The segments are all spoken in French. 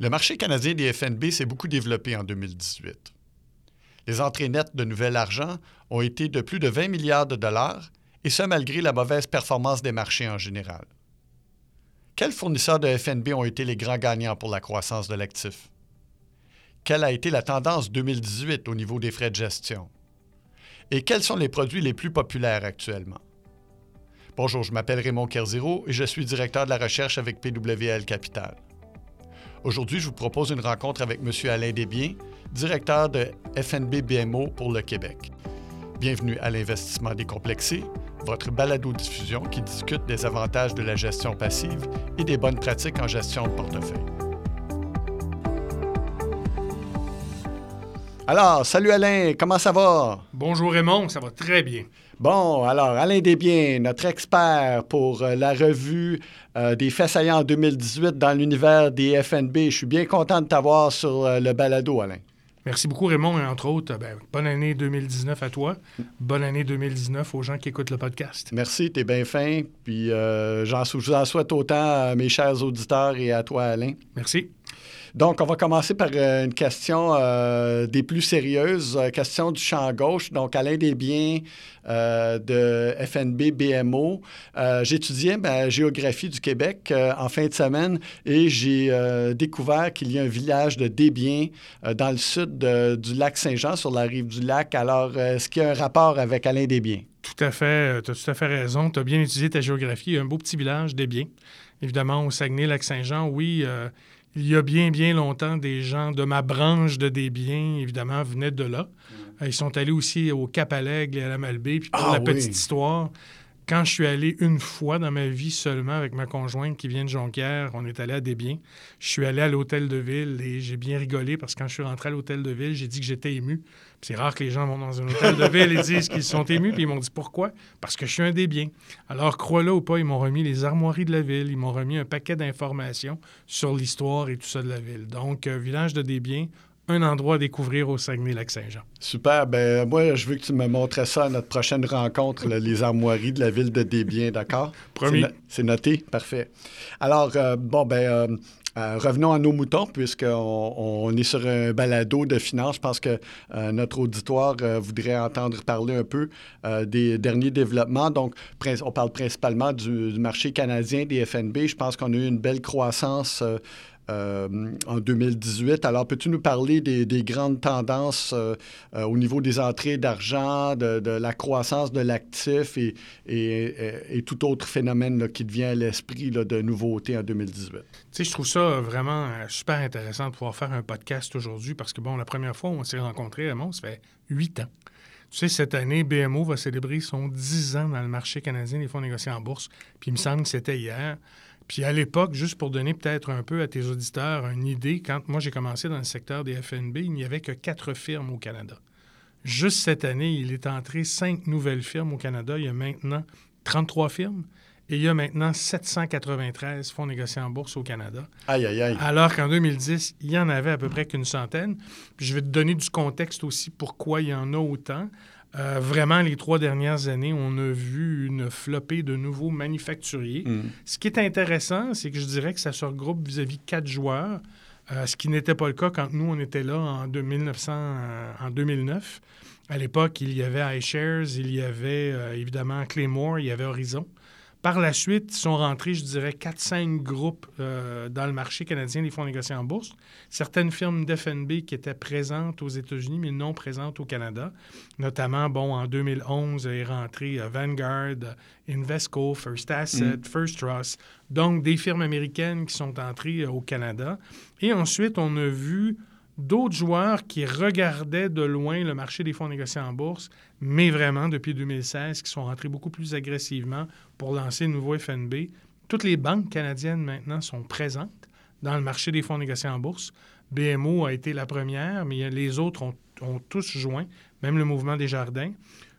Le marché canadien des FNB s'est beaucoup développé en 2018. Les entrées nettes de nouvel argent ont été de plus de 20 milliards de dollars, et ce malgré la mauvaise performance des marchés en général. Quels fournisseurs de FNB ont été les grands gagnants pour la croissance de l'actif? Quelle a été la tendance 2018 au niveau des frais de gestion? Et quels sont les produits les plus populaires actuellement? Bonjour, je m'appelle Raymond Kerziro et je suis directeur de la recherche avec PWL Capital. Aujourd'hui, je vous propose une rencontre avec M. Alain Desbiens, directeur de FNB BMO pour le Québec. Bienvenue à l'investissement décomplexé, votre balado-diffusion qui discute des avantages de la gestion passive et des bonnes pratiques en gestion de portefeuille. Alors, salut Alain, comment ça va? Bonjour Raymond, ça va très bien. Bon, alors, Alain Desbiens, notre expert pour euh, la revue euh, des faits saillants en 2018 dans l'univers des FNB. Je suis bien content de t'avoir sur euh, le balado, Alain. Merci beaucoup, Raymond. Et entre autres, ben, bonne année 2019 à toi. Bonne année 2019 aux gens qui écoutent le podcast. Merci, tu es bien fin. Puis j'en souhaite autant à mes chers auditeurs et à toi, Alain. Merci. Donc, on va commencer par euh, une question euh, des plus sérieuses, euh, question du champ gauche. Donc, Alain Desbiens de FNB BMO. J'étudiais ma géographie du Québec en fin de semaine et j'ai découvert qu'il y a un village de Desbiens dans le sud du lac Saint-Jean, sur la rive du lac. Alors, est-ce qu'il y a un rapport avec Alain Desbiens? Tout à fait. Tu as tout à fait raison. Tu as bien étudié ta géographie. Il y a un beau petit village, Desbiens. Évidemment, au Saguenay-Lac-Saint-Jean, oui, il y a bien, bien longtemps, des gens de ma branche de Desbiens, évidemment, venaient de là. Mm. Ils sont allés aussi au Cap à l'Aigle et à la Malbaie. Puis pour ah la petite histoire, quand je suis allé une fois dans ma vie seulement avec ma conjointe qui vient de Jonquière, on est allé à Desbiens. Je suis allé à l'hôtel de ville et j'ai bien rigolé parce que quand je suis rentré à l'hôtel de ville, j'ai dit que j'étais ému. C'est rare que les gens vont dans un hôtel de ville et disent qu'ils sont émus, puis ils m'ont dit pourquoi? Parce que je suis un des biens. Alors, crois-le ou pas, ils m'ont remis les armoiries de la ville, ils m'ont remis un paquet d'informations sur l'histoire et tout ça de la ville. Donc, euh, village de Desbiens, un endroit à découvrir au Saguenay-Lac-Saint-Jean. Super. Ben, moi, je veux que tu me montres ça à notre prochaine rencontre, les armoiries de la ville de Desbiens, d'accord? Promis. C'est noté? Parfait. Alors, euh, bon, ben, euh, euh, revenons à nos moutons, puisqu'on on est sur un balado de finances. Je pense que euh, notre auditoire euh, voudrait entendre parler un peu des derniers développements. Donc, on parle principalement du, du, marché canadien des FNB. Je pense qu'on a eu une belle croissance euh, en 2018. Alors, peux-tu nous parler des, grandes tendances euh, euh, au niveau des entrées d'argent, de, la croissance de l'actif et, tout autre phénomène qui devient à l'esprit de nouveautés en 2018? Tu sais, je trouve ça vraiment super intéressant de pouvoir faire un podcast aujourd'hui parce que, bon, la première fois où on s'est rencontrés, Raymond, ça fait huit ans. Tu sais, cette année, BMO va célébrer son 10 ans dans le marché canadien des fonds négociés en bourse. Puis il me semble que c'était hier. Puis à l'époque, juste pour donner peut-être un peu à tes auditeurs une idée, quand moi j'ai commencé dans le secteur des FNB, il n'y avait que quatre firmes au Canada. Juste cette année, il est entré cinq nouvelles firmes au Canada. Il y a maintenant 33 firmes et il y a maintenant 793 fonds négociés en bourse au Canada. Aïe, aïe, aïe. Alors qu'en 2010, il y en avait à peu près qu'une centaine. Puis je vais te donner du contexte aussi pourquoi il y en a autant. Euh, vraiment, les trois dernières années, on a vu une flopée de nouveaux manufacturiers. Mm. Ce qui est intéressant, c'est que je dirais que ça se regroupe vis-à-vis quatre joueurs, euh, ce qui n'était pas le cas quand nous, on était là en, 1900, euh, en 2009. À l'époque, il y avait iShares, il y avait évidemment Claymore, il y avait Horizon. Par la suite, sont rentrés, je dirais, 4-5 groupes euh, dans le marché canadien des fonds négociés en bourse. Certaines firmes d'FNB qui étaient présentes aux États-Unis, mais non présentes au Canada. Notamment, bon, en 2011 est rentré euh, Vanguard, Invesco, First Asset, mm. First Trust. Donc, des firmes américaines qui sont entrées euh, au Canada. Et ensuite, on a vu d'autres joueurs qui regardaient de loin le marché des fonds négociés en bourse, mais vraiment depuis 2016, qui sont rentrés beaucoup plus agressivement pour lancer le nouveau FNB. Toutes les banques canadiennes maintenant sont présentes dans le marché des fonds négociés en bourse. BMO a été la première, mais les autres ont, ont tous joint, même le mouvement des jardins.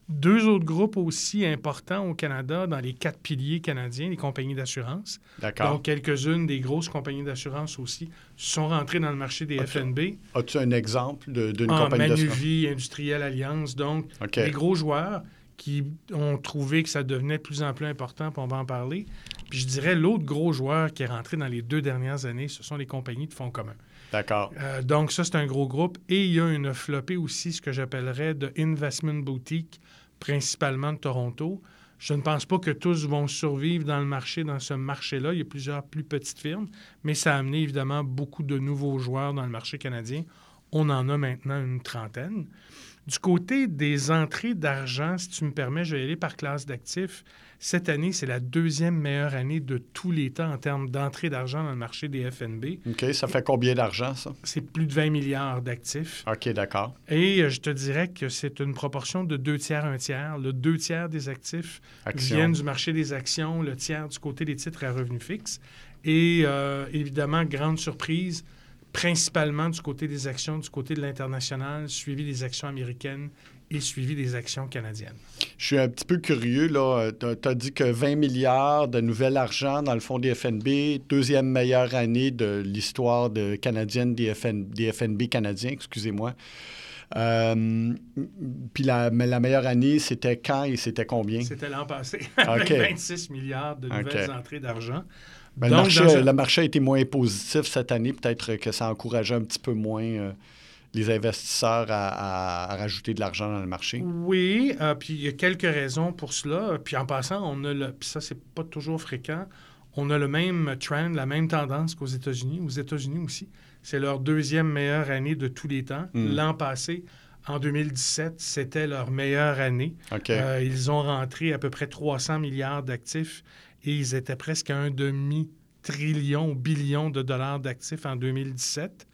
Deux autres groupes aussi importants au Canada dans les quatre piliers canadiens, les compagnies d'assurance. D'accord. Donc, quelques-unes des grosses compagnies d'assurance aussi sont rentrées dans le marché des FNB. As-tu un exemple d'une compagnie d'assurance? Manuvie, Industrielle Alliance. Donc, les gros joueurs qui ont trouvé que ça devenait de plus en plus important, puis on va en parler. Puis je dirais l'autre gros joueur qui est rentré dans les deux dernières années, ce sont les compagnies de fonds communs. D'accord. Euh, donc ça, c'est un gros groupe. Et il y a une flopée aussi, ce que j'appellerais de investment boutique, principalement de Toronto. Je ne pense pas que tous vont survivre dans le marché, dans ce marché-là. Il y a plusieurs plus petites firmes, mais ça a amené évidemment beaucoup de nouveaux joueurs dans le marché canadien. On en a maintenant une trentaine. Du côté des entrées d'argent, si tu me permets, je vais aller par classe d'actifs. Cette année, c'est la deuxième meilleure année de tous les temps en termes d'entrée d'argent dans le marché des FNB. OK, ça fait combien d'argent, ça? C'est plus de 20 milliards d'actifs. OK, d'accord. Et euh, je te dirais que c'est une proportion de deux tiers, un tiers. Le deux tiers des actifs Action. viennent du marché des actions, le tiers du côté des titres à revenus fixes. Et euh, évidemment, grande surprise, principalement du côté des actions, du côté de l'international, suivi des actions américaines et suivi des actions canadiennes. Je suis un petit peu curieux. là. Tu as dit que 20 milliards de nouvel argent dans le fonds des FNB, deuxième meilleure année de l'histoire de canadienne des, FN des FNB canadiens, excusez-moi. Euh, puis la, mais la meilleure année, c'était quand et c'était combien? C'était l'an passé, OK. avec 26 milliards de nouvelles entrées d'argent. Ben, le, marché, le a été moins positif cette année. Peut-être que ça encourageait un petit peu moins euh, les investisseurs à, à- à rajouter de l'argent dans le marché. Oui, euh, puis il y a quelques raisons pour cela. Puis en passant, on a le, puis ça c'est pas toujours fréquent, on a le même trend, la même tendance qu'aux États-Unis. Aux États-Unis aussi, c'est leur deuxième meilleure année de tous les temps. Mm. L'an passé, en 2017, c'était leur meilleure année. Euh, ils ont rentré à peu près 300 milliards d'actifs et ils étaient presque à un demi-trillion, billion de dollars d'actifs en 2017.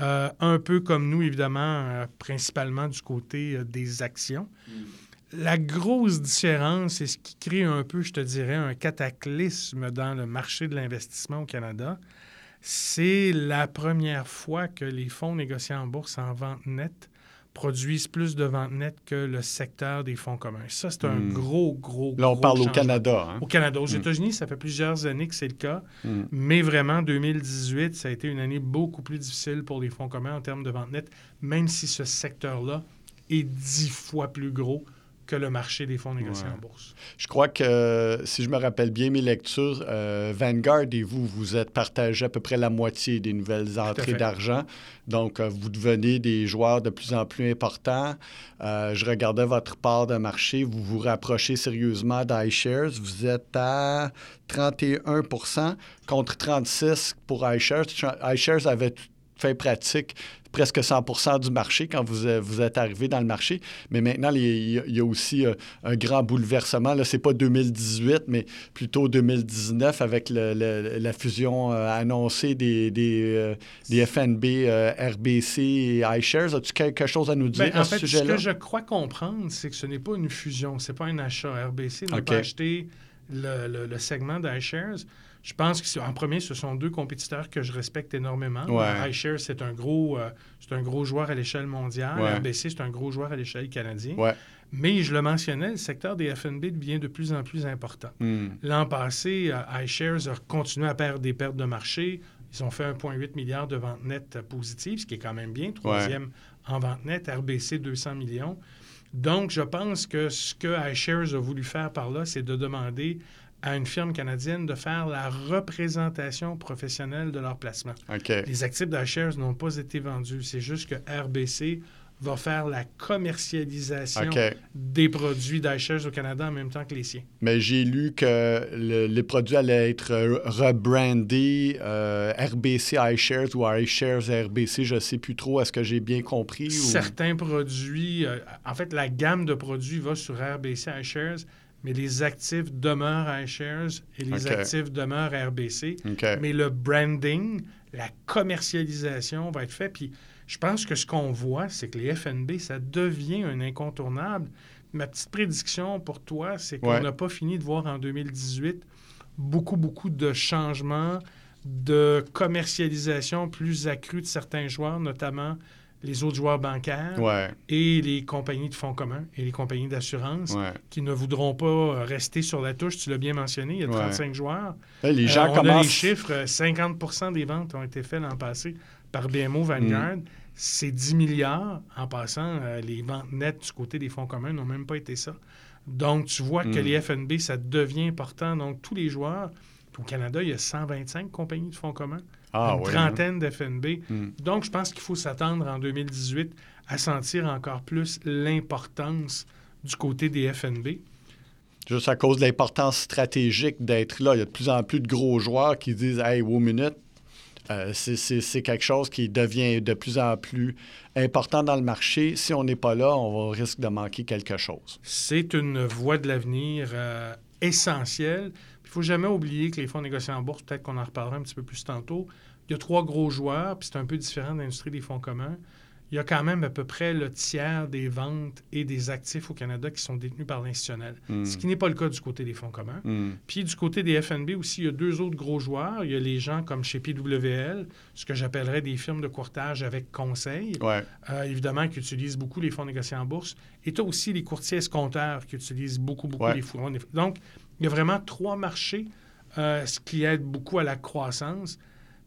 Euh, un peu comme nous, évidemment, euh, principalement du côté euh, des actions. La grosse différence, et ce qui crée un peu, je te dirais, un cataclysme dans le marché de l'investissement au Canada, c'est la première fois que les fonds négociés en bourse en vente nette produisent plus de ventes nettes que le secteur des fonds communs. Ça, c'est un Hmm. gros, gros, Là, on gros parle au. Canada. hein? Au Canada. Aux Mm. États-Unis, ça fait plusieurs années que c'est le cas. Mm. Mais vraiment, 2018, ça a été une année beaucoup plus difficile pour les fonds communs en termes de ventes nettes, même si ce secteur-là est dix fois plus gros que le marché des fonds négociés Ouais. en bourse. Je crois que, si je me rappelle bien mes lectures, euh, Vanguard et vous, vous êtes partagé à peu près la moitié des nouvelles entrées d'argent. Donc, euh, vous devenez des joueurs de plus en plus importants. Euh, je regardais votre part de marché. Vous vous rapprochez sérieusement d'iShares. Vous êtes à 31% contre 36 pour iShares. iShares avait fait pratique presque 100 du marché quand vous, euh, vous êtes arrivé dans le marché. Mais maintenant, il y a, aussi euh, un grand bouleversement. Là, c'est pas 2018, mais plutôt 2019 avec le- le- la fusion euh, annoncée des, des, des FNB, RBC et iShares. As-tu quelque chose à nous dire Ben, à en ce fait, ce sujet-là? que je crois comprendre, c'est que ce n'est pas une fusion, c'est pas un achat. RBC n'a pas acheté le, le- le segment d'iShares. Je pense que c'est- en premier, ce sont deux compétiteurs que je respecte énormément. Ouais. iShares, c'est un gros, euh, c'est un gros joueur à l'échelle mondiale. Ouais. RBC, c'est un gros joueur à l'échelle canadienne. Ouais. Mais je le mentionnais, le secteur des FNB devient de plus en plus important. Hmm. L'an passé, euh, iShares a continué à perdre des pertes de marché. Ils ont fait 1,8 milliard de ventes nettes positives, ce qui est quand même bien. Troisième en vente nette, RBC 200 millions. Donc, je pense que ce que iShares a voulu faire par là, c'est de demander à une firme canadienne de faire la représentation professionnelle de leur placement. Les actifs d'iShares n'ont pas été vendus. C'est juste que RBC va faire la commercialisation des produits d'iShares au Canada en même temps que les siens. Mais j'ai lu que le- les produits allaient être rebrandés euh, RBC iShares ou iShares RBC, je ne sais plus trop. Est-ce que j'ai bien compris? ou- Certains produits, euh, en fait, la gamme de produits va sur RBC iShares, mais les actifs demeurent iShares et les actifs demeurent RBC. Mais le branding, la commercialisation va être fait. Puis je pense que ce qu'on voit, c'est que les FNB, ça devient un incontournable. Ma petite prédiction pour toi, c'est qu'on Ouais. n'a pas fini de voir en 2018 beaucoup, beaucoup de changements, de commercialisation plus accrue de certains joueurs, notamment les autres joueurs bancaires Ouais, et les compagnies de fonds communs et les compagnies d'assurance ouais. qui ne voudront pas rester sur la touche. Tu l'as bien mentionné, il y a Ouais. 35 joueurs. Là, les Euh, gens on a les commencent. chiffres, euh, 50% des ventes ont été faites l'an passé par BMO Vanguard. Mm. C'est 10 milliards. En passant, euh, les ventes nettes du côté des fonds communs n'ont même pas été ça. Donc, tu vois que Mm. les FNB, ça devient important. Donc, tous les joueurs Au Canada, il y a 125 compagnies de fonds communs, Ah, une oui, trentaine d'FNB. Hmm. Donc, je pense qu'il faut s'attendre en 2018 à sentir encore plus l'importance du côté des FNB. Juste à cause de l'importance stratégique d'être là. Il y a de plus en plus de gros joueurs qui disent Hey, wow, minute, euh, c'est- quelque chose qui devient de plus en plus important dans le marché. Si on n'est pas là, on va- risque de manquer quelque chose. C'est une voie de l'avenir euh, essentielle. Il ne faut jamais oublier que les fonds négociés en bourse, peut-être qu'on en reparlera un petit peu plus tantôt, il y a trois gros joueurs, puis c'est un peu différent de l'industrie des fonds communs. Il y a quand même à peu près le tiers des ventes et des actifs au Canada qui sont détenus par l'institutionnel, Hmm. ce qui n'est pas le cas du côté des fonds communs. Hmm. Puis du côté des FNB aussi, il y a deux autres gros joueurs. Il y a les gens comme chez PWL, ce que j'appellerais des firmes de courtage avec conseil, Ouais. euh, évidemment, qui utilisent beaucoup les fonds négociés en bourse. Et tu as aussi les courtiers escompteurs qui utilisent beaucoup, beaucoup Ouais. les fonds. Donc, il y a vraiment trois marchés, euh, ce qui aide beaucoup à la croissance.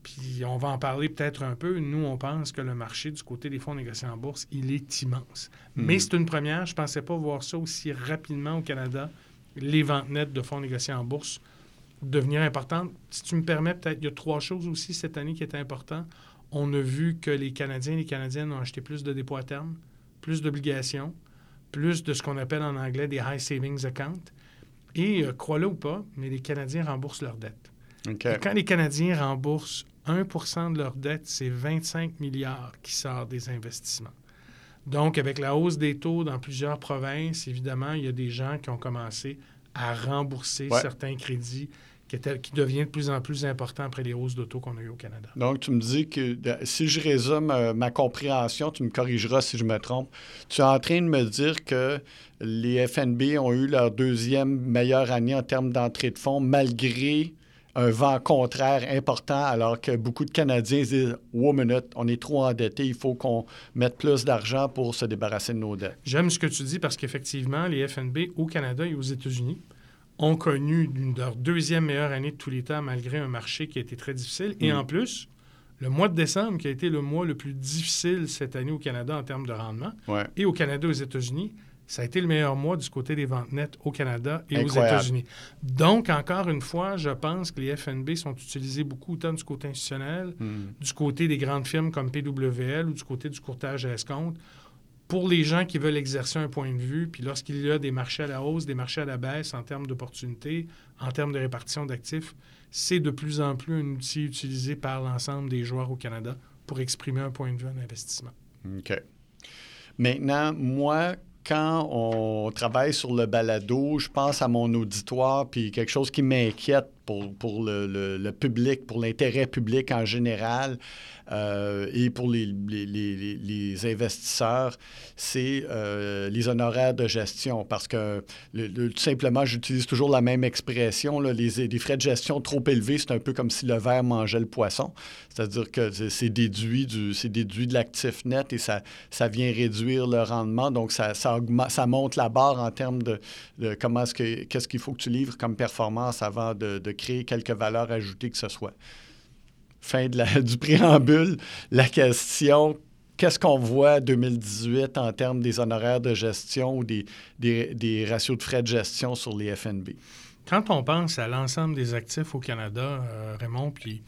Puis on va en parler peut-être un peu. Nous, on pense que le marché du côté des fonds négociés en bourse, il est immense. Mhm. Mais c'est une première. Je ne pensais pas voir ça aussi rapidement au Canada, les ventes nettes de fonds négociés en bourse devenir importantes. Si tu me permets, peut-être, il y a trois choses aussi cette année qui étaient importantes. On a vu que les Canadiens et les Canadiennes ont acheté plus de dépôts à terme, plus d'obligations, plus de ce qu'on appelle en anglais des high savings accounts. Et, euh, crois-le ou pas, mais les Canadiens remboursent leurs dettes. Quand les Canadiens remboursent 1 de leurs dettes, c'est 25 milliards qui sortent des investissements. Donc, avec la hausse des taux dans plusieurs provinces, évidemment, il y a des gens qui ont commencé à rembourser Ouais. certains crédits qui, deviennent de plus en plus importants après les hausses d'auto qu'on a eues au Canada. Donc, tu me dis que si je résume euh, ma compréhension, tu me corrigeras si je me trompe. Tu es en train de me dire que les FNB ont eu leur deuxième meilleure année en termes d'entrée de fonds, malgré un vent contraire important, alors que beaucoup de Canadiens disent Wow, minute, on est trop endettés, il faut qu'on mette plus d'argent pour se débarrasser de nos dettes. J'aime ce que tu dis parce qu'effectivement, les FNB au Canada et aux États-Unis ont connu une- leur deuxième meilleure année de tous les temps malgré un marché qui a été très difficile. Et Mm. en plus, le mois de décembre, qui a été le mois le plus difficile cette année au Canada en termes de rendement, Ouais. et au Canada et aux États-Unis, ça a été le meilleur mois du côté des ventes nettes au Canada et Incroyable. aux États-Unis. Donc, encore une fois, je pense que les FNB sont utilisés beaucoup autant du côté institutionnel, Hmm. du côté des grandes firmes comme PWL ou du côté du courtage à escompte, pour les gens qui veulent exercer un point de vue, puis lorsqu'il y a des marchés à la hausse, des marchés à la baisse en termes d'opportunités, en termes de répartition d'actifs, c'est de plus en plus un outil utilisé par l'ensemble des joueurs au Canada pour exprimer un point de vue en investissement. OK. Maintenant, moi, quand on travaille sur le balado, je pense à mon auditoire, puis quelque chose qui m'inquiète pour, pour le, le- public, pour l'intérêt public en général euh, et pour les, les- les- les- investisseurs, c'est euh, les honoraires de gestion. Parce que, tout simplement, j'utilise toujours la même expression, là, les, frais de gestion trop élevés, c'est un peu comme si le verre mangeait le poisson. C'est-à-dire que c'est- déduit, déduit de l'actif net et ça, ça vient réduire le rendement. Donc, ça, ça, augmente- ça monte la barre en termes de, de comment est-ce que, qu'est-ce qu'il faut que tu livres comme performance avant de, de créer quelques valeurs ajoutées que ce soit. Fin de la- du préambule, la question, qu'est-ce qu'on voit 2018 en termes des honoraires de gestion ou des, des, des ratios de frais de gestion sur les FNB? Quand on pense à l'ensemble des actifs au Canada, euh, Raymond, puis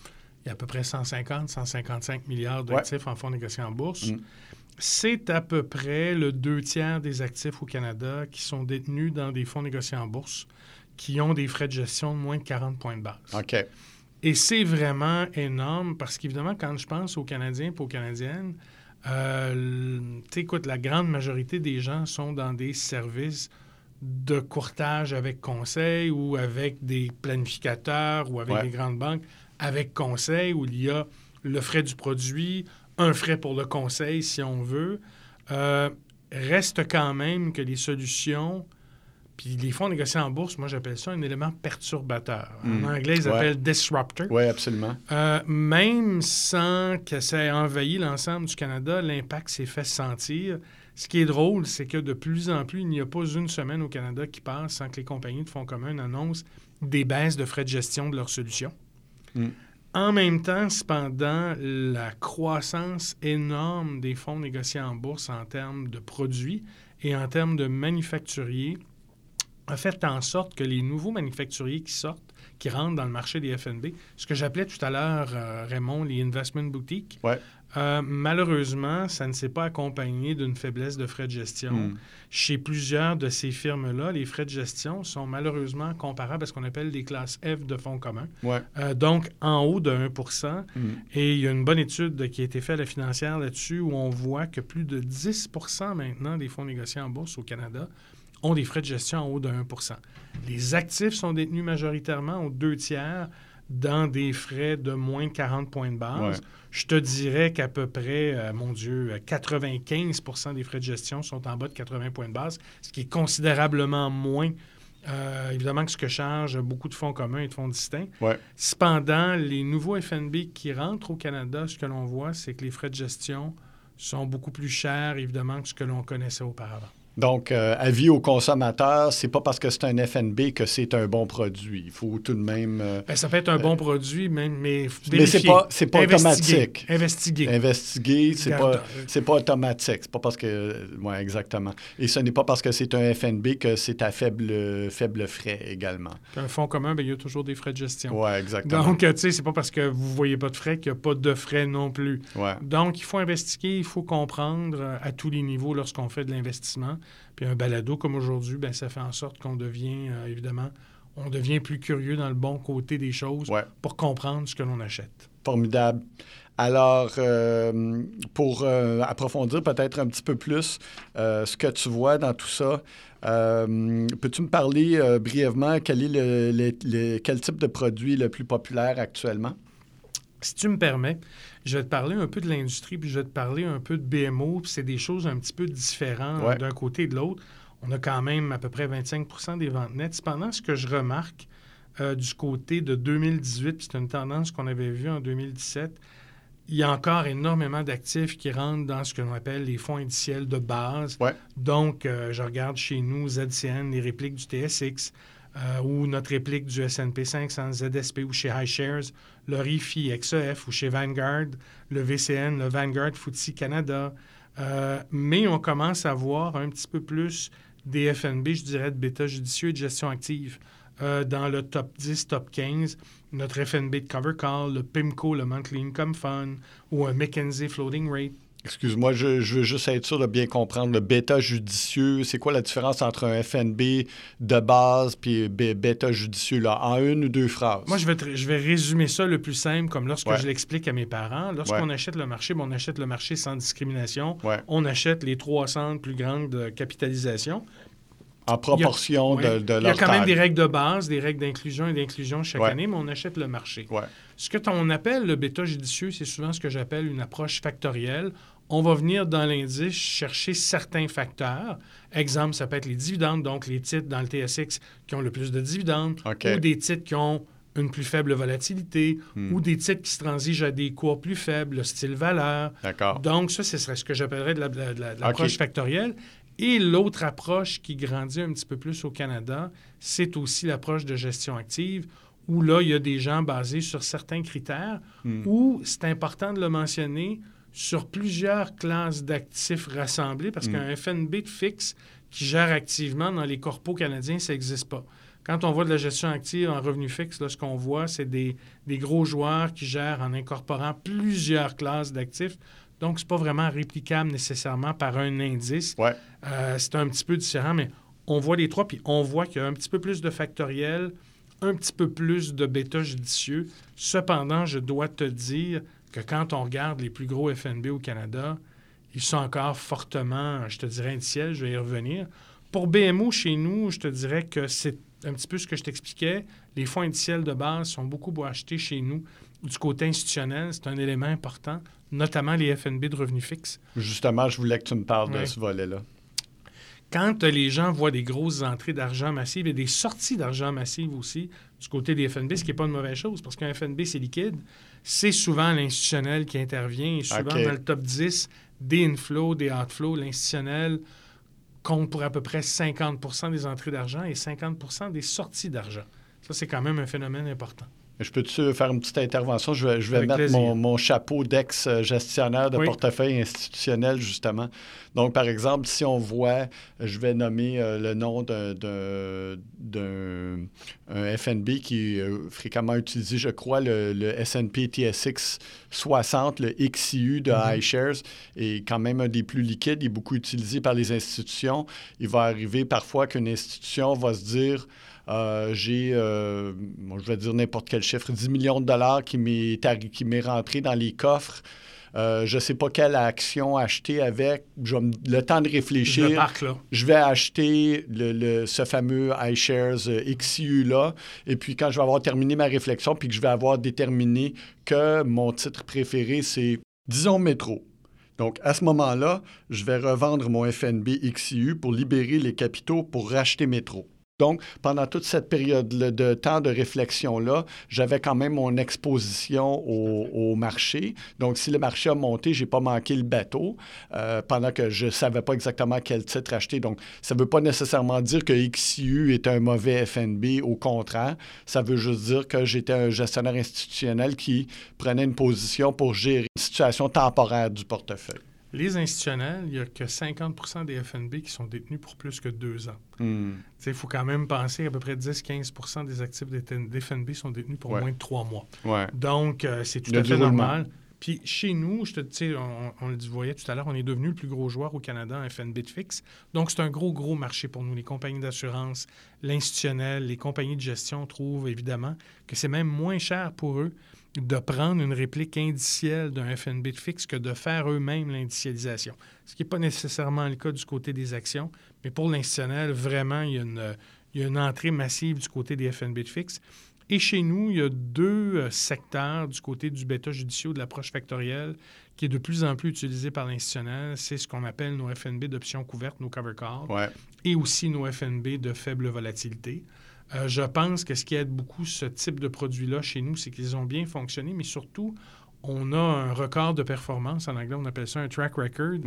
il y a à peu près 150, 155 milliards d'actifs en fonds négociés en bourse, Mm. C'est à peu près le deux tiers des actifs au Canada qui sont détenus dans des fonds négociés en bourse qui ont des frais de gestion de moins de 40 points de base. OK. Et c'est vraiment énorme parce qu'évidemment, quand je pense aux Canadiens et aux Canadiennes, euh, écoute, la grande majorité des gens sont dans des services de courtage avec conseil ou avec des planificateurs ou avec Ouais. des grandes banques avec conseil où il y a le frais du produit, un frais pour le conseil si on veut. Euh, reste quand même que les solutions, puis les fonds négociés en bourse, moi j'appelle ça un élément perturbateur. En anglais, ils Ouais. appellent disruptor. Oui, absolument. Euh, même sans que ça ait envahi l'ensemble du Canada, l'impact s'est fait sentir. Ce qui est drôle, c'est que de plus en plus, il n'y a pas une semaine au Canada qui passe sans que les compagnies de fonds communs annoncent des baisses de frais de gestion de leurs solutions. Mm. En même temps, cependant, la croissance énorme des fonds négociés en bourse en termes de produits et en termes de manufacturiers a fait en sorte que les nouveaux manufacturiers qui sortent, qui rentrent dans le marché des FNB. Ce que j'appelais tout à l'heure, euh, Raymond, les investment boutiques. Euh, malheureusement, ça ne s'est pas accompagné d'une faiblesse de frais de gestion. Hmm. Chez plusieurs de ces firmes-là, les frais de gestion sont malheureusement comparables à ce qu'on appelle des classes F de fonds communs. Ouais. Euh, donc, en haut de 1 Hmm. Et il y a une bonne étude qui a été faite à la financière là-dessus où on voit que plus de 10% maintenant des fonds négociés en bourse au Canada ont des frais de gestion en haut de 1% Les actifs sont détenus majoritairement aux deux tiers dans des frais de moins de 40 points de base. Ouais. Je te dirais qu'à peu près, euh, mon Dieu, euh, 95% des frais de gestion sont en bas de 80 points de base, ce qui est considérablement moins, euh, évidemment, que ce que chargent beaucoup de fonds communs et de fonds distincts. Ouais. Cependant, les nouveaux FNB qui rentrent au Canada, ce que l'on voit, c'est que les frais de gestion sont beaucoup plus chers, évidemment, que ce que l'on connaissait auparavant. Donc, euh, avis aux consommateurs, c'est pas parce que c'est un FNB que c'est un bon produit. Il faut tout de même. euh, Ben, ça peut être un bon produit, même, mais mais c'est pas, c'est pas investiguer, automatique. Investiguer. Investiguer, c'est pas, euh, c'est pas automatique. C'est pas parce que. Oui, exactement. Et ce n'est pas parce que c'est un FNB que c'est à faible, faible frais également. Un fonds commun, ben, il y a toujours des frais de gestion. Oui, exactement. Donc, euh, tu sais, c'est pas parce que vous voyez pas de frais qu'il n'y a pas de frais non plus. ouais. Donc, il faut investiguer, il faut comprendre euh, à tous les niveaux lorsqu'on fait de l'investissement. Puis un balado comme aujourd'hui, ben, ça fait en sorte qu'on devient, euh, évidemment, on devient plus curieux dans le bon côté des choses Ouais. pour comprendre ce que l'on achète. Formidable. Alors, euh, pour euh, approfondir peut-être un petit peu plus euh, ce que tu vois dans tout ça, peux-tu me parler brièvement quel est le, le- le- quel type de produit est le plus populaire actuellement? Si tu me permets, je vais te parler un peu de l'industrie, puis je vais te parler un peu de BMO, puis c'est des choses un petit peu différentes Ouais. d'un côté et de l'autre. On a quand même à peu près 25% des ventes nettes. Cependant, ce que je remarque euh, du côté de 2018, puis c'est une tendance qu'on avait vue en 2017, il y a encore énormément d'actifs qui rentrent dans ce que l'on appelle les fonds indiciels de base. Ouais. Donc, euh, je regarde chez nous ZCN, les répliques du TSX, euh, ou notre réplique du S&P 500, ZSP ou chez iShares, le RIFI, XEF ou chez Vanguard, le VCN, le Vanguard FTSE Canada. Euh, mais on commence à voir un petit peu plus des FNB, je dirais, de bêta judicieux et de gestion active. Euh, dans le top 10, top 15, notre FNB de Cover Call, le PIMCO, le Monthly Income Fund ou un McKenzie Floating Rate. Excuse-moi, je, je veux juste être sûr de bien comprendre. Le bêta judicieux, c'est quoi la différence entre un FNB de base puis bêta judicieux, là, en une ou deux phrases? Moi, je vais, te- je vais résumer ça le plus simple, comme lorsque Ouais. je l'explique à mes parents. Lorsqu'on Ouais. achète le marché, ben, on achète le marché sans discrimination. Ouais. On achète les 300 plus grandes capitalisations. En proportion de, de Il y a leur quand même des règles de base, des règles d'inclusion et d'inclusion chaque année, mais on achète le marché. Ce que on appelle le bêta judicieux, c'est souvent ce que j'appelle une approche factorielle. On va venir dans l'indice chercher certains facteurs. Exemple, ça peut être les dividendes, donc les titres dans le TSX qui ont le plus de dividendes, ou des titres qui ont une plus faible volatilité, Hmm. ou des titres qui se transigent à des cours plus faibles, le style valeur. D'accord. Donc, ça, ce serait ce que j'appellerais de la- de la- de la- de l'approche factorielle. Et l'autre approche qui grandit un petit peu plus au Canada, c'est aussi l'approche de gestion active, où là, il y a des gens basés sur certains critères, Hmm. où c'est important de le mentionner, sur plusieurs classes d'actifs rassemblés, parce Mm. qu'un FNB de fixe qui gère activement dans les corpos canadiens, ça n'existe pas. Quand on voit de la gestion active en revenu fixe, là, ce qu'on voit, c'est des, des gros joueurs qui gèrent en incorporant plusieurs classes d'actifs. Donc, ce n'est pas vraiment réplicable nécessairement par un indice. Ouais. Euh, c'est un petit peu différent, mais on voit les trois, puis on voit qu'il y a un petit peu plus de factoriel, un petit peu plus de bêta judicieux. Cependant, je dois te dire que quand on regarde les plus gros FNB au Canada, ils sont encore fortement, je te dirais, indiciels, je vais y revenir. Pour BMO, chez nous, je te dirais que c'est un petit peu ce que je t'expliquais. Les fonds indiciels de base sont beaucoup achetés chez nous. Du côté institutionnel, c'est un élément important, notamment les FNB de revenus fixes. Justement, je voulais que tu me parles de ce volet-là. Quand les gens voient des grosses entrées d'argent massives et des sorties d'argent massives aussi du côté des FNB, ce qui n'est pas une mauvaise chose, parce qu'un FNB, c'est liquide, c'est souvent l'institutionnel qui intervient. Et souvent, dans le top 10 des inflows, des outflows, l'institutionnel compte pour à peu près 50% des entrées d'argent et 50% des sorties d'argent. Ça, c'est quand même un phénomène important. Je peux-tu faire une petite intervention? Je vais, je vais mettre mon, chapeau d'ex-gestionnaire de portefeuille institutionnel, justement. Donc, par exemple, si on voit, je vais nommer euh, le nom d'un FNB qui est euh, fréquemment utilisé, je crois, le, le S&P TSX 60, le XIU de mm-hmm. iShares, est quand même un des plus liquides, il est beaucoup utilisé par les institutions. Il va arriver parfois qu'une institution va se dire euh, j'ai, euh, je vais dire n'importe quel chiffre, 10 millions de dollars qui m'est, qui m'est rentré dans les coffres. Euh, je ne sais pas quelle action acheter avec. le temps de réfléchir. Je, vais acheter le, ce fameux iShares XU-là. Et puis, quand je vais avoir terminé ma réflexion, puis que je vais avoir déterminé que mon titre préféré, c'est, disons, Métro. Donc, à ce moment-là, je vais revendre mon FNB XU pour libérer les capitaux pour racheter Métro. Donc, pendant toute cette période de temps de réflexion-là, j'avais quand même mon exposition au, marché. Donc, si le marché a monté, je n'ai pas manqué le bateau euh, pendant que je ne savais pas exactement quel titre acheter. Donc, ça ne veut pas nécessairement dire que XIU est un mauvais FNB. Au contraire, ça veut juste dire que j'étais un gestionnaire institutionnel qui prenait une position pour gérer une situation temporaire du portefeuille. Les institutionnels, il n'y a que 50 des FNB qui sont détenus pour plus que deux ans. Hmm. Il faut quand même penser à peu près 10-15% des actifs des FNB sont détenus pour moins de trois mois. Donc, euh, c'est tout à fait normal. Puis chez nous, je te on, on, le voyait tout à l'heure, on est devenu le plus gros joueur au Canada en FNB de fixe. Donc, c'est un gros, gros marché pour nous. Les compagnies d'assurance, l'institutionnel, les compagnies de gestion trouvent évidemment que c'est même moins cher pour eux de prendre une réplique indicielle d'un FNB de fixe que de faire eux-mêmes l'indicialisation. Ce qui n'est pas nécessairement le cas du côté des actions, mais pour l'institutionnel, vraiment, il y, a une, il y, a une, entrée massive du côté des FNB de fixe. Et chez nous, il y a deux euh, secteurs du côté du bêta judiciaire de l'approche factorielle qui est de plus en plus utilisé par l'institutionnel. C'est ce qu'on appelle nos FNB d'options couvertes, nos cover calls, et aussi nos FNB de faible volatilité. Euh, je pense que ce qui aide beaucoup ce type de produit-là chez nous, c'est qu'ils ont bien fonctionné, mais surtout, on a un record de performance, en anglais on appelle ça un track record,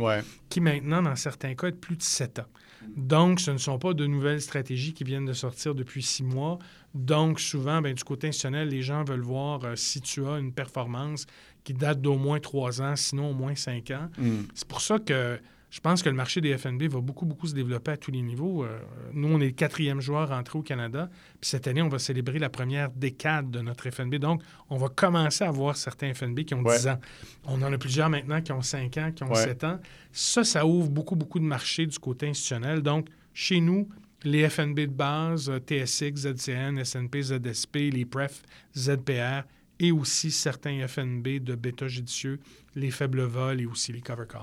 qui maintenant, dans certains cas, est de plus de sept ans. Donc, ce ne sont pas de nouvelles stratégies qui viennent de sortir depuis six mois. Donc, souvent, ben, du côté institutionnel, les gens veulent voir euh, si tu as une performance qui date d'au moins trois ans, sinon au moins cinq ans. Mm. C'est pour ça que je pense que le marché des FNB va beaucoup, beaucoup se développer à tous les niveaux. Euh, nous, on est le quatrième joueur entré au Canada. Puis cette année, on va célébrer la première décade de notre FNB. Donc, on va commencer à voir certains FNB qui ont 10 ans. On en a plusieurs maintenant qui ont 5 ans, qui ont 7 ans. Ça, ça ouvre beaucoup, beaucoup de marchés du côté institutionnel. Donc, chez nous, les FNB de base, euh, TSX, ZCN, SNP, ZSP, les PREF, ZPR et aussi certains FNB de bêta judicieux, les faibles vols et aussi les cover calls.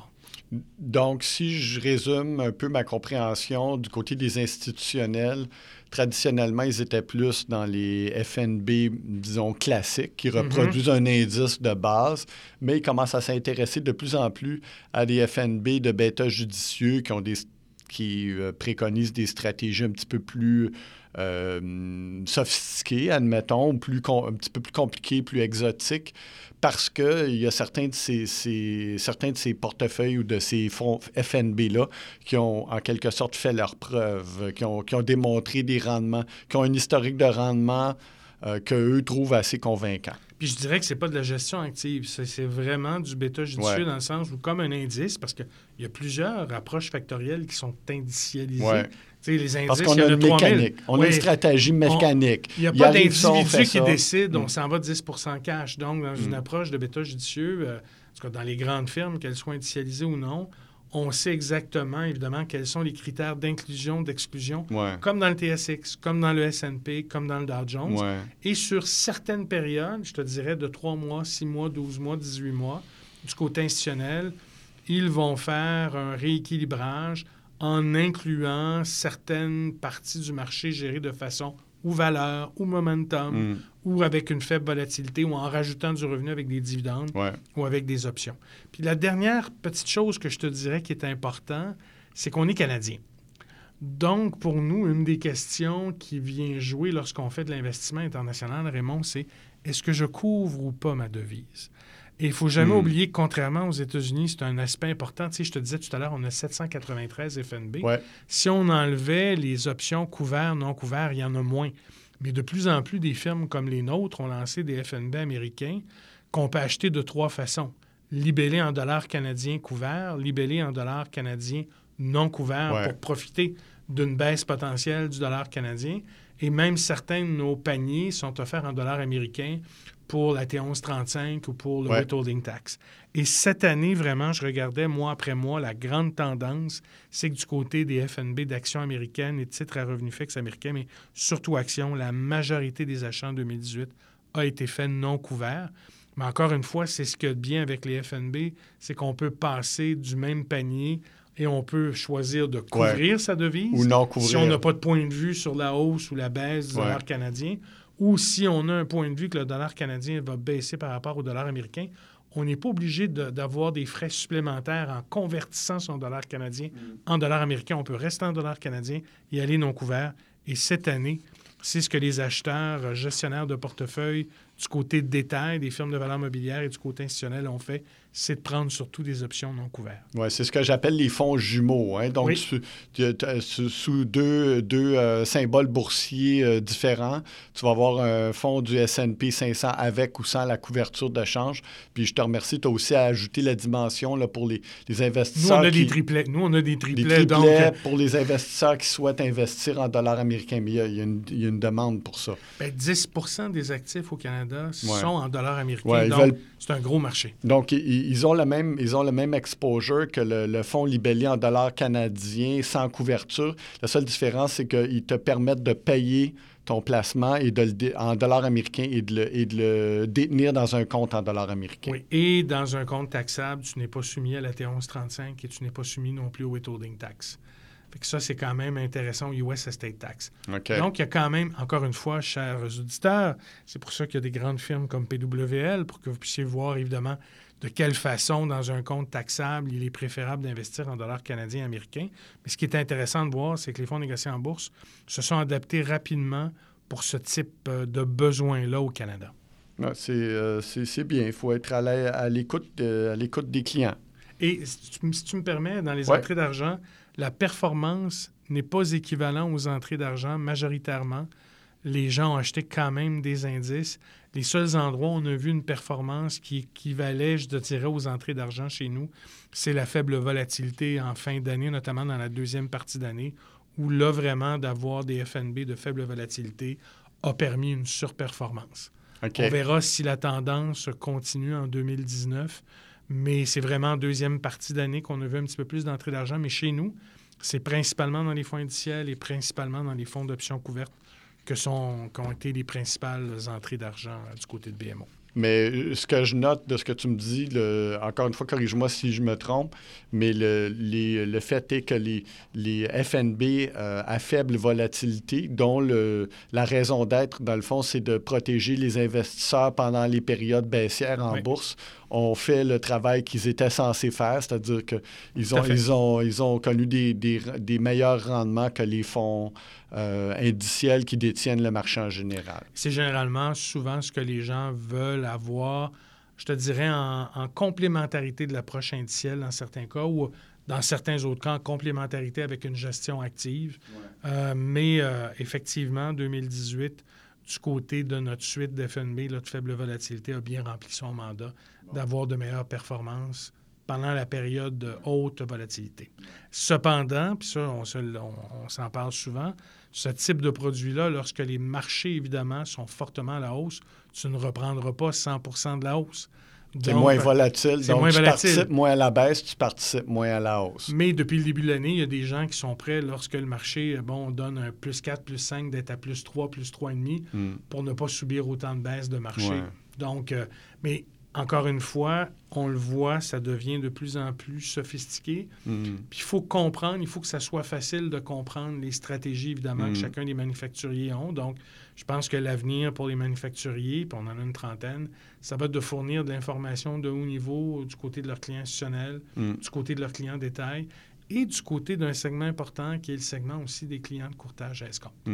Donc, si je résume un peu ma compréhension du côté des institutionnels, traditionnellement, ils étaient plus dans les FNB, disons, classiques, qui mhm. reproduisent un indice de base, mais ils commencent à s'intéresser de plus en plus à des FNB de bêta judicieux qui, ont des, qui euh, préconisent des stratégies un petit peu plus euh, sophistiqués, admettons, ou plus un petit peu plus compliqués, plus exotiques, parce qu'il y a certains de ces, certains de ces portefeuilles ou de ces fonds FNB-là qui ont en quelque sorte fait leur preuve, qui ont, qui ont démontré des rendements, qui ont un historique de rendement euh, qu'eux trouvent assez convaincant. Puis je dirais que c'est pas de la gestion active, c'est vraiment du bêta judicieux dans le sens où, comme un indice, parce qu'il y a plusieurs approches factorielles qui sont indicialisées. Les indices, Parce qu'on a, une mécanique. On a une stratégie mécanique. Il n'y a pas d'individu qui décide, on mm. s'en va 10% cash. Donc, dans une mm. approche de bêta judicieux, euh, dans les grandes firmes, qu'elles soient indicialisées ou non, on sait exactement, évidemment, quels sont les critères d'inclusion, d'exclusion, comme dans le TSX, comme dans le S&P, comme dans le Dow Jones. Et sur certaines périodes, je te dirais de 3 mois, 6 mois, 12 mois, 18 mois, du côté institutionnel, ils vont faire un rééquilibrage en incluant certaines parties du marché gérées de façon ou valeur, ou momentum, mm. ou avec une faible volatilité, ou en rajoutant du revenu avec des dividendes, ou avec des options. Puis la dernière petite chose que je te dirais qui est important, c'est qu'on est Canadien. Donc, pour nous, une des questions qui vient jouer lorsqu'on fait de l'investissement international, Raymond, c'est est-ce que je couvre ou pas ma devise? Et il ne faut jamais hmm. oublier que, contrairement aux États-Unis, c'est un aspect important. Tu sais, je te disais tout à l'heure, on a 793 FNB. Si on enlevait les options couvertes, non couvertes, il y en a moins. Mais de plus en plus, des firmes comme les nôtres ont lancé des FNB américains qu'on peut acheter de trois façons. Libellés en dollars canadiens couverts, libellés en dollars canadiens non couverts pour profiter d'une baisse potentielle du dollar canadien. Et même certains de nos paniers sont offerts en dollars américains pour la T1135 ou pour le withholding tax. Et cette année, vraiment, je regardais mois après mois, la grande tendance, c'est que du côté des FNB d'actions américaines et de titres à revenus fixes américains, mais surtout actions, la majorité des achats en 2018 a été fait non couvert. Mais encore une fois, c'est ce que bien avec les FNB, c'est qu'on peut passer du même panier et on peut choisir de couvrir sa devise. Ou non couvrir. Si on n'a pas de point de vue sur la hausse ou la baisse du dollar canadien, ou si on a un point de vue que le dollar canadien va baisser par rapport au dollar américain, on n'est pas obligé d'avoir des frais supplémentaires en convertissant son dollar canadien mm. en dollar américain. On peut rester en dollar canadien et aller non couvert. Et cette année, c'est ce que les acheteurs, gestionnaires de portefeuille du côté de détail des firmes de valeur mobilière et du côté institutionnel ont fait c'est de prendre surtout des options non couvertes. Oui, c'est ce que j'appelle les fonds jumeaux. Hein. Donc, sous, deux, deux euh, symboles boursiers euh, différents, tu vas avoir un fonds du S&P 500 avec ou sans la couverture de change. Puis je te remercie, tu as aussi ajouté la dimension là, pour les, les, investisseurs. Nous, on a des triplets. Nous, on a des triplets. Des triplets pour les investisseurs qui souhaitent investir en dollars américains. Mais il y a, une, demande pour ça. Bien, 10 des actifs au Canada sont en dollars américains. donc, c'est un gros marché. Donc, ils ont le même, ils ont le même exposure que le, fonds libellé en dollars canadiens sans couverture. La seule différence, c'est qu'ils te permettent de payer ton placement et de en dollars américains et de, le, et de, le, détenir dans un compte en dollars américains. Oui, et dans un compte taxable, tu n'es pas soumis à la T1135 et tu n'es pas soumis non plus au withholding tax. Fait que ça, c'est quand même intéressant au US Estate Tax. Donc, il y a quand même, encore une fois, chers auditeurs, c'est pour ça qu'il y a des grandes firmes comme PWL, pour que vous puissiez voir, évidemment, de quelle façon, dans un compte taxable, il est préférable d'investir en dollars canadiens et américains. Mais ce qui est intéressant de voir, c'est que les fonds négociés en bourse se sont adaptés rapidement pour ce type euh, de besoin-là au Canada. Euh, c'est bien. Il faut être à l'écoute des clients. Et si tu, me permets, dans les entrées d'argent, la performance n'est pas équivalente aux entrées d'argent majoritairement. Les gens ont acheté quand même des indices les seuls endroits où on a vu une performance qui équivalait, je dirais, aux entrées d'argent chez nous, c'est la faible volatilité en fin d'année, notamment dans la deuxième partie d'année, où là, vraiment, d'avoir des FNB de faible volatilité a permis une surperformance. On verra si la tendance continue en 2019, mais c'est vraiment en deuxième partie d'année qu'on a vu un petit peu plus d'entrées d'argent. Mais chez nous, c'est principalement dans les fonds indiciels et principalement dans les fonds d'options couvertes que sont, qu'ont été les principales entrées d'argent euh, du côté de BMO. Mais euh, ce que je note de ce que tu me dis, le, encore une fois, corrige-moi si je me trompe, mais le, le fait est que les, les FNB euh, à faible volatilité, dont le, la raison d'être, dans le fond, c'est de protéger les investisseurs pendant les périodes baissières en bourse, ont fait le travail qu'ils étaient censés faire, c'est-à-dire qu'ils ont, ils ont, ils ont connu des, des, des, meilleurs rendements que les fonds euh, indiciels qui détiennent le marché en général. C'est généralement souvent ce que les gens veulent avoir, je te dirais, en, complémentarité de l'approche indicielle dans certains cas ou dans certains autres cas, en complémentarité avec une gestion active. Euh, mais euh, effectivement, 2018, du côté de notre suite d'FNB, de faible volatilité, a bien rempli son mandat d'avoir de meilleures performances pendant la période de haute volatilité. Cependant, puis ça, on, s'en parle souvent, ce type de produit-là, lorsque les marchés, évidemment, sont fortement à la hausse, tu ne reprendras pas 100% de la hausse. C'est moins volatile, donc moins tu participes moins à la baisse, tu participes moins à la hausse. Mais depuis le début de l'année, il y a des gens qui sont prêts, lorsque le marché bon, donne un plus 4, plus 5, d'être à plus 3, plus 3,5 hmm. pour ne pas subir autant de baisse de marché. Donc, euh, mais encore une fois, on le voit, ça devient de plus en plus sophistiqué. Mm. Puis il faut comprendre, il faut que ça soit facile de comprendre les stratégies, évidemment, que mm. chacun des manufacturiers ont. Donc, je pense que l'avenir pour les manufacturiers, puis on en a une trentaine, ça va être de fournir de l'information de haut niveau du côté de leurs clients institutionnels, mm. du côté de leurs clients détail et du côté d'un segment important qui est le segment aussi des clients de courtage à escompte.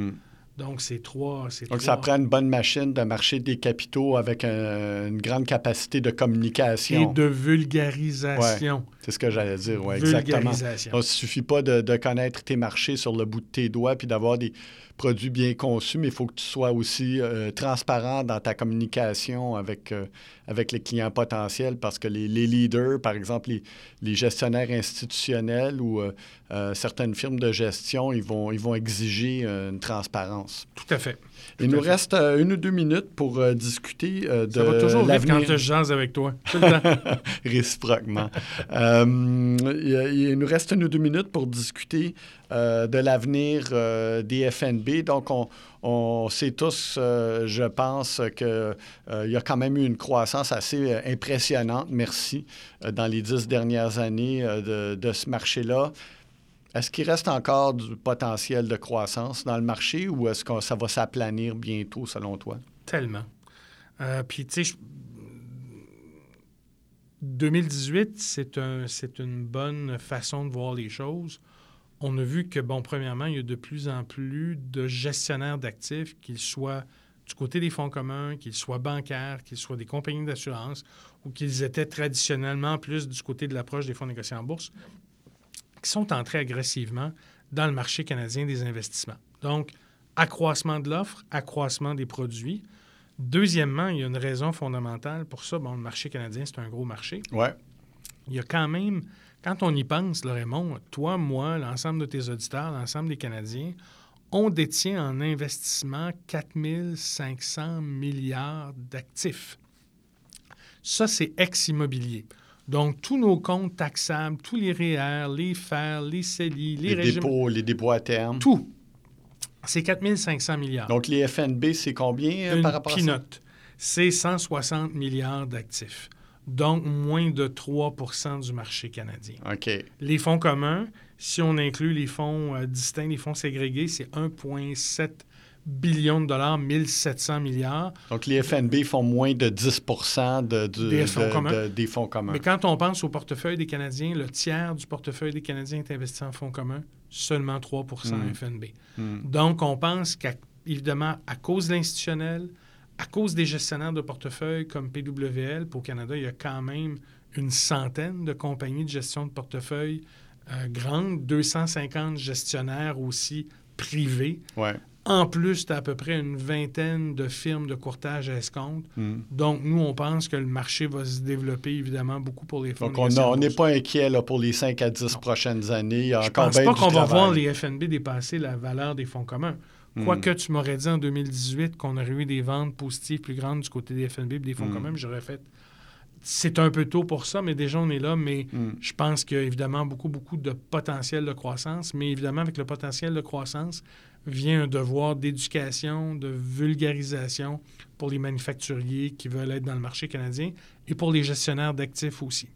Donc, c'est trois. Donc, ça prend une bonne machine de marché des capitaux avec une grande capacité de communication. Et de vulgarisation. C'est ce que j'allais dire, oui, exactement. Il ne suffit pas de, de connaître tes marchés sur le bout de tes doigts puis d'avoir des produits bien conçus, mais il faut que tu sois aussi euh, transparent dans ta communication avec, euh, avec les clients potentiels parce que les, leaders, par exemple, les, les gestionnaires institutionnels ou euh, certaines firmes de gestion, ils vont, ils vont exiger une transparence. Tout à fait. Il nous reste euh, une ou deux minutes pour euh, discuter euh, de Ça va toujours vite quand je jase avec toi. Tout le temps. Réciproquement. Euh, il, il nous reste une ou deux minutes pour discuter euh, de l'avenir euh, des FNB. Donc, on, on sait tous, je pense, qu'il y a quand même eu une croissance assez impressionnante, merci, dans les dix dernières années de, de ce marché-là. Est-ce qu'il reste encore du potentiel de croissance dans le marché ou est-ce que ça va s'aplanir bientôt, selon toi? Tellement. Euh, Puis, tu sais, je- 2018, c'est un, c'est une bonne façon de voir les choses. On a vu que, bon, premièrement, il y a de plus en plus de gestionnaires d'actifs, qu'ils soient du côté des fonds communs, qu'ils soient bancaires, qu'ils soient des compagnies d'assurance, ou qu'ils étaient traditionnellement plus du côté de l'approche des fonds négociés en bourse, qui sont entrés agressivement dans le marché canadien des investissements. Donc, accroissement de l'offre, accroissement des produits. Deuxièmement, il y a une raison fondamentale pour ça. Bon, le marché canadien, c'est un gros marché. Ouais. Il y a quand même, quand on y pense, là, Raymond, toi, moi, l'ensemble de tes auditeurs, l'ensemble des Canadiens, on détient en investissement 4 500 milliards d'actifs. Ça, c'est ex-immobilier. Donc, tous nos comptes taxables, tous les REER, les FER, les CELI, les, Les, régimes, dépôts, les dépôts à terme. tout, c'est 4 500 milliards. Donc, les FNB, c'est combien euh, Une par rapport à ça? c'est 160 milliards d'actifs. Donc, moins de 3% du marché canadien. OK. Les fonds communs, si on inclut les fonds euh, distincts, les fonds ségrégés, c'est 1,7 billion de dollars, 1700 milliards. Donc, les FNB font moins de 10 de, du- Des fonds de- des fonds communs. Mais quand on pense au portefeuille des Canadiens, le tiers du portefeuille des Canadiens est investi en fonds communs, seulement 3 Mm. FNB. Donc, on pense qu'évidemment, à cause de l'institutionnel, à cause des gestionnaires de portefeuille comme PWL, pour Canada, il y a quand même une centaine de compagnies de gestion de portefeuille euh, grandes, 250 gestionnaires aussi privés. Ouais. En plus, tu as à peu près une vingtaine de firmes de courtage à escompte. Hmm. Donc, nous, on pense que le marché va se développer évidemment beaucoup pour les fonds. Donc, on n'est pas inquiet là, pour les 5 à 10 Non. prochaines années. Il y a Je encore pense pas qu'on va voir les FNB dépasser la valeur des fonds communs. Hmm. Quoique tu m'aurais dit en 2018 qu'on aurait eu des ventes positives plus grandes du côté des FNB et des fonds Hmm. communs, j'aurais fait. C'est un peu tôt pour ça, mais déjà on est là. Mais je pense qu'il y a évidemment beaucoup, beaucoup de potentiel de croissance. Mais évidemment, avec le potentiel de croissance vient un devoir d'éducation, de vulgarisation pour les manufacturiers qui veulent être dans le marché canadien et pour les gestionnaires d'actifs aussi.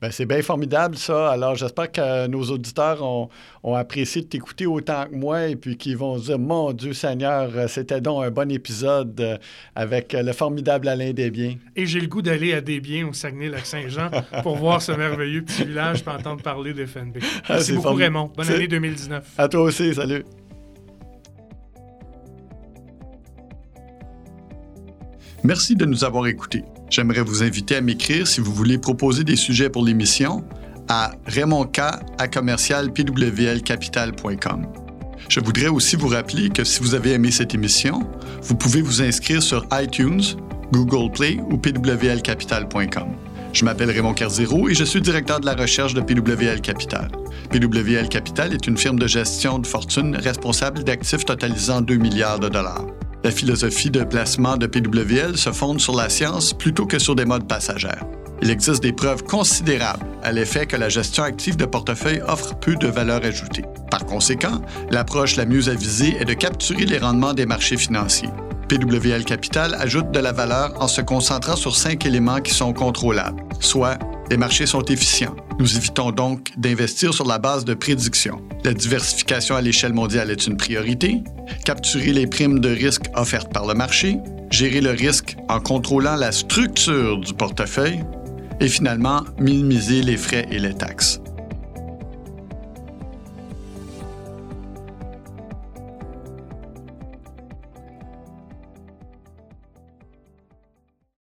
Ben, c'est bien formidable, ça. Alors, j'espère que nos auditeurs ont, ont apprécié de t'écouter autant que moi et puis qu'ils vont se dire Mon Dieu Seigneur, euh, c'était donc un bon épisode euh, avec euh, le formidable Alain Desbiens. Et j'ai le goût d'aller à Desbiens, au Saguenay-Lac-Saint-Jean, pour voir ce merveilleux petit village et entendre parler des FNB. Ah, Merci c'est beaucoup, formidable. Raymond. Bonne année 2019. À toi aussi, salut. Merci de nous avoir écoutés. J'aimerais vous inviter à m'écrire si vous voulez proposer des sujets pour l'émission à raymondk. Je voudrais aussi vous rappeler que si vous avez aimé cette émission, vous pouvez vous inscrire sur iTunes, Google Play ou pwlcapital.com. Je m'appelle Raymond Carzero et je suis directeur de la recherche de PWL Capital. PWL Capital est une firme de gestion de fortune responsable d'actifs totalisant 2 milliards de dollars. La philosophie de placement de PWL se fonde sur la science plutôt que sur des modes passagères. Il existe des preuves considérables à l'effet que la gestion active de portefeuille offre peu de valeur ajoutée. Par conséquent, l'approche la mieux avisée est de capturer les rendements des marchés financiers. PWL Capital ajoute de la valeur en se concentrant sur cinq éléments qui sont contrôlables, soit les marchés sont efficients. Nous évitons donc d'investir sur la base de prédictions. La diversification à l'échelle mondiale est une priorité. Capturer les primes de risque offertes par le marché. Gérer le risque en contrôlant la structure du portefeuille. Et finalement, minimiser les frais et les taxes.